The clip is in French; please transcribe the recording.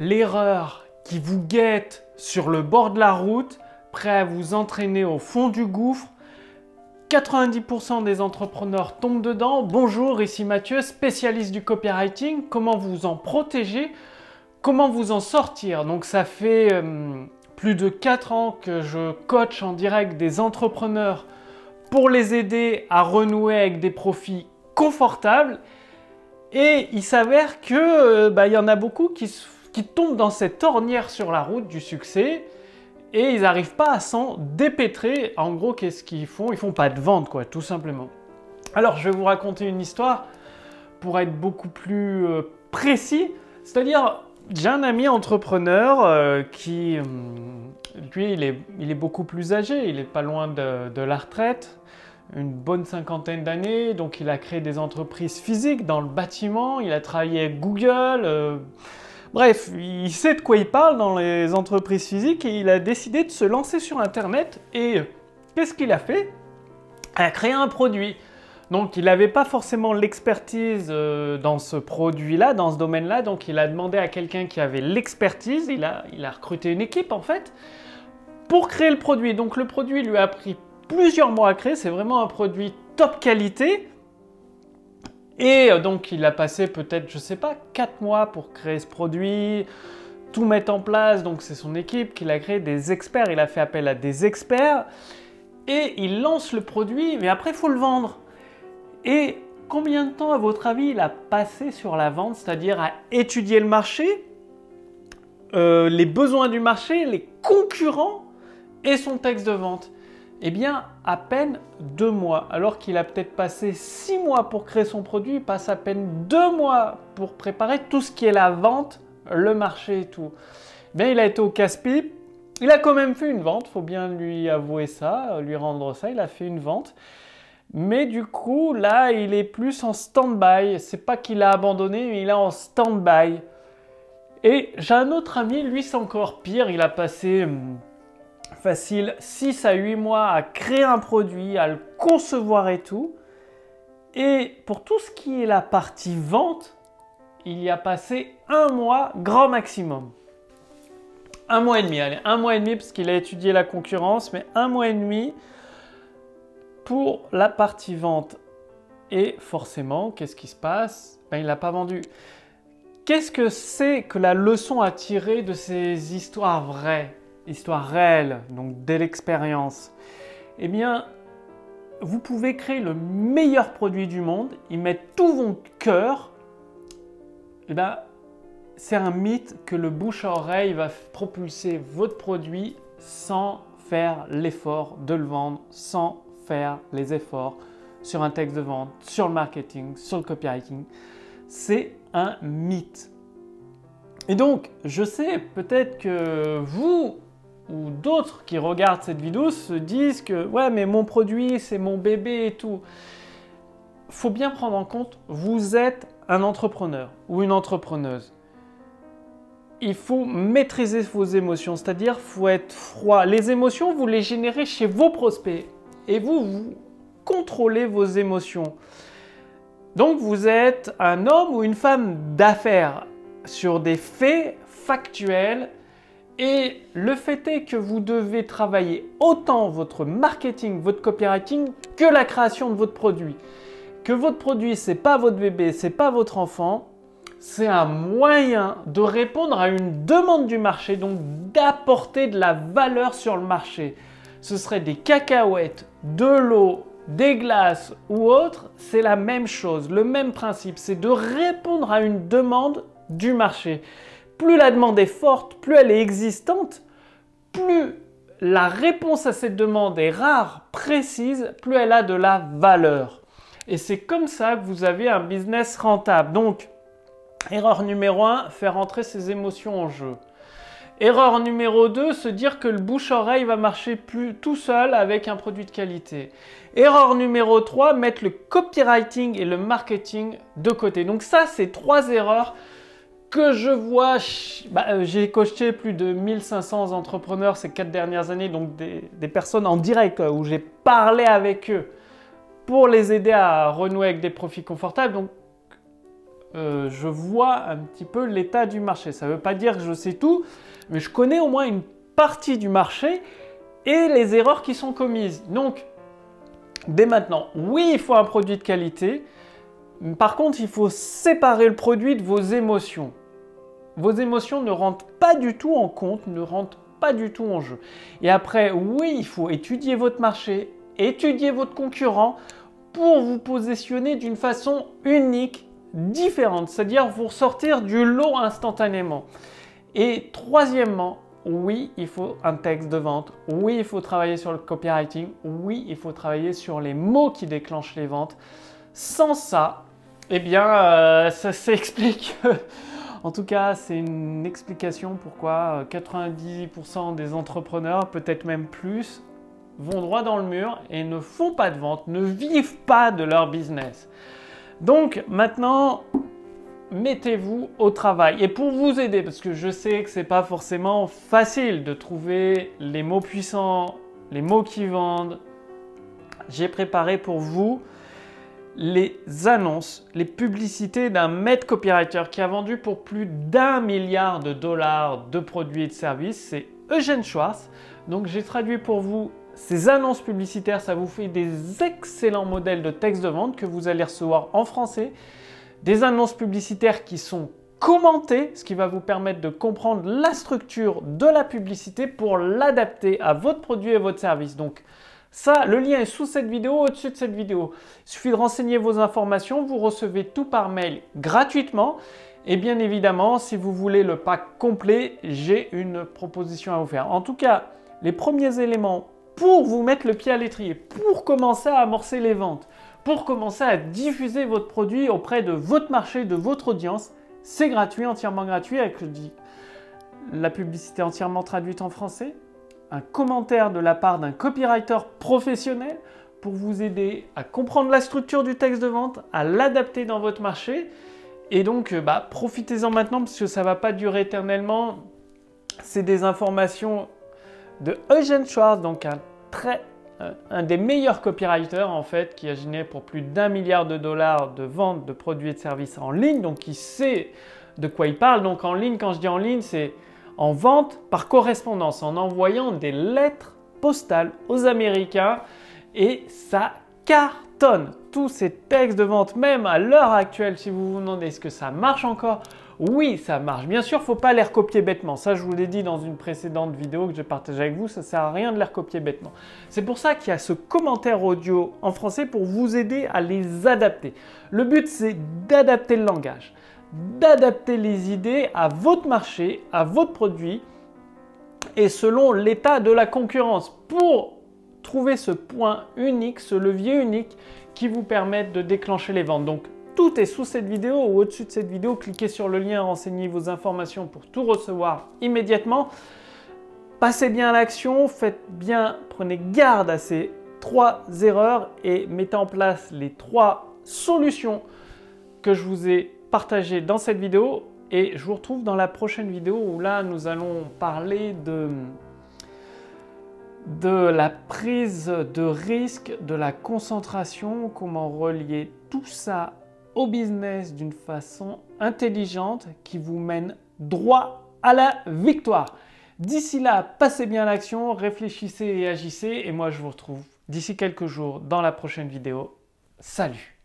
l'erreur qui vous guette sur le bord de la route, prêt à vous entraîner au fond du gouffre. 90% des entrepreneurs tombent dedans. Bonjour, ici Mathieu, spécialiste du copywriting. Comment vous en protéger? Comment vous en sortir? Donc ça fait euh, plus de 4 ans que je coach en direct des entrepreneurs pour les aider à renouer avec des profits confortables. Et il s'avère que euh, bah, il y en a beaucoup qui, qui tombent dans cette ornière sur la route du succès et ils n'arrivent pas à s'en dépêtrer. En gros, qu'est-ce qu'ils font? Ils font pas de vente, quoi, tout simplement. Alors, je vais vous raconter une histoire pour être beaucoup plus euh, précis. C'est-à-dire, j'ai un ami entrepreneur euh, qui, hum, lui, il est, il est, beaucoup plus âgé, il est pas loin de, la retraite, une bonne cinquantaine d'années, donc il a créé des entreprises physiques dans le bâtiment, il a travaillé avec Google. Euh, Bref, il sait de quoi il parle dans les entreprises physiques et il a décidé de se lancer sur Internet. Et qu'est-ce qu'il a fait? Il a créé un produit. Donc il n'avait pas forcément l'expertise euh, dans ce produit-là, dans ce domaine-là. Donc il a demandé à quelqu'un qui avait l'expertise, il a recruté une équipe en fait, pour créer le produit. Donc le produit lui a pris plusieurs mois à créer. C'est vraiment un produit top qualité. Et euh, donc il a passé peut-être, je sais pas, 4 mois pour créer ce produit, tout mettre en place. Donc c'est son équipe qui l'a créé, des experts. Il a fait appel à des experts. Et il lance le produit, mais après il faut le vendre. Et combien de temps, à votre avis, il a passé sur la vente, c'est-à-dire à étudier le marché, euh, les besoins du marché, les concurrents et son texte de vente? Eh bien, à peine deux mois. Alors qu'il a peut-être passé six mois pour créer son produit, il passe à peine deux mois pour préparer tout ce qui est la vente, le marché et tout. Mais il a été au casse-pipe. Il a quand même fait une vente, faut bien lui avouer ça, lui rendre ça. Il a fait une vente. Mais du coup, là, il est plus en stand-by. C'est pas qu'il a abandonné, mais il est en stand-by. Et j'ai un autre ami, lui, c'est encore pire. Il a passé hum, facile 6 à 8 mois à créer un produit, à le concevoir et tout. Et pour tout ce qui est la partie vente, il y a passé un mois grand maximum. Un mois et demi, allez, un mois et demi parce qu'il a étudié la concurrence, mais un mois et demi pour la partie vente. Et forcément, qu'est-ce qui se passe? Ben, Il n'a pas vendu. Qu'est-ce que c'est que la leçon à tirer de ces histoires vraies? Histoire réelle, donc de l'expérience, eh bien, vous pouvez créer le meilleur produit du monde, y mettre tout votre cœur, eh bien, c'est un mythe que le bouche à oreille va propulser votre produit sans faire l'effort de le vendre, sans faire les efforts sur un texte de vente, sur le marketing, sur le copywriting. C'est un mythe. Et donc, je sais peut-être que vous, ou d'autres qui regardent cette vidéo se disent que ouais mais mon produit c'est mon bébé et tout. Faut bien prendre en compte, vous êtes un entrepreneur ou une entrepreneuse. Il faut maîtriser vos émotions, c'est-à-dire faut être froid. Les émotions, vous les générez chez vos prospects et vous, vous contrôlez vos émotions. Donc vous êtes un homme ou une femme d'affaires sur des faits factuels et le fait est que vous devez travailler autant votre marketing, votre copywriting que la création de votre produit. Que votre produit, c'est pas votre bébé, c'est pas votre enfant, c'est un moyen de répondre à une demande du marché, donc d'apporter de la valeur sur le marché. Ce serait des cacahuètes, de l'eau, des glaces ou autre, c'est la même chose, le même principe, c'est de répondre à une demande du marché plus la demande est forte, plus elle est existante, plus la réponse à cette demande est rare, précise, plus elle a de la valeur. Et c'est comme ça que vous avez un business rentable. Donc, erreur numéro 1, faire entrer ses émotions en jeu. Erreur numéro 2, se dire que le bouche-oreille va marcher plus tout seul avec un produit de qualité. Erreur numéro 3, mettre le copywriting et le marketing de côté. Donc ça, c'est trois erreurs que je vois, bah, euh, j'ai coaché plus de 1500 entrepreneurs ces quatre dernières années, donc des, personnes en direct euh, où j'ai parlé avec eux pour les aider à renouer avec des profits confortables. Donc euh, je vois un petit peu l'état du marché. Ça ne veut pas dire que je sais tout, mais je connais au moins une partie du marché et les erreurs qui sont commises. Donc, dès maintenant, oui, il faut un produit de qualité. Par contre, il faut séparer le produit de vos émotions. Vos émotions ne rentrent pas du tout en compte, ne rentrent pas du tout en jeu. Et après, oui, il faut étudier votre marché, étudier votre concurrent pour vous positionner d'une façon unique, différente, c'est-à-dire vous sortir du lot instantanément. Et troisièmement, oui, il faut un texte de vente. Oui, il faut travailler sur le copywriting. Oui, il faut travailler sur les mots qui déclenchent les ventes. Sans ça, eh bien, euh, ça s'explique. En tout cas, c'est une explication pourquoi 90% euh, des entrepreneurs, peut-être même plus, vont droit dans le mur et ne font pas de vente, ne vivent pas de leur business. Donc maintenant, mettez-vous au travail. Et pour vous aider, parce que je sais que c'est pas forcément facile de trouver les mots puissants, les mots qui vendent, j'ai préparé pour vous les annonces, les publicités d'un maître copywriter qui a vendu pour plus d'un milliard de dollars de produits et de services. C'est Eugène Schwartz. Donc j'ai traduit pour vous ces annonces publicitaires. Ça vous fait des excellents modèles de texte de vente que vous allez recevoir en français des annonces publicitaires qui sont commentées, ce qui va vous permettre de comprendre la structure de la publicité pour l'adapter à votre produit et votre service. Donc ça, le lien est sous cette vidéo, au-dessus de cette vidéo. Il suffit de renseigner vos informations, vous recevez tout par mail gratuitement. Et bien évidemment, si vous voulez le pack complet, j'ai une proposition à vous faire. En tout cas, les premiers éléments pour vous mettre le pied à l'étrier, pour commencer à amorcer les ventes, pour commencer à diffuser votre produit auprès de votre marché, de votre audience. C'est gratuit, entièrement gratuit, avec la publicité entièrement traduite en français, un commentaire de la part d'un copywriter professionnel pour vous aider à comprendre la structure du texte de vente, à l'adapter dans votre marché. Et donc, euh, bah, profitez-en maintenant parce que ça ne va pas durer éternellement. C'est des informations de Eugene Schwartz, donc un très euh, un des meilleurs copywriters en fait qui a généré pour plus d'un milliard de dollars de ventes de produits et de services en ligne, donc il sait de quoi il parle. Donc en ligne, quand je dis en ligne, c'est en vente par correspondance, en envoyant des lettres postales aux Américains et ça cartonne. Tous ces textes de vente, même à l'heure actuelle, si vous vous demandez est-ce que ça marche encore, oui, ça marche. Bien sûr, faut pas les recopier bêtement. Ça, je vous l'ai dit dans une précédente vidéo que j'ai partagée avec vous, ça sert à rien de les recopier bêtement. C'est pour ça qu'il y a ce commentaire audio en français pour vous aider à les adapter. Le but, c'est d'adapter le langage, d'adapter les idées à votre marché, à votre produit et selon l'état de la concurrence pour trouver ce point unique, ce levier unique qui vous permette de déclencher les ventes. Donc, tout est sous cette vidéo ou au-dessus de cette vidéo. Cliquez sur le lien, renseignez vos informations pour tout recevoir immédiatement. Passez bien à l'action, faites bien, prenez garde à ces trois erreurs et mettez en place les trois solutions que je vous ai partagées dans cette vidéo. Et je vous retrouve dans la prochaine vidéo où là, nous allons parler de, de la prise de risque, de la concentration, comment relier tout ça au business d'une façon intelligente qui vous mène droit à la victoire. D'ici là, passez bien l'action, réfléchissez et agissez et moi je vous retrouve d'ici quelques jours dans la prochaine vidéo. Salut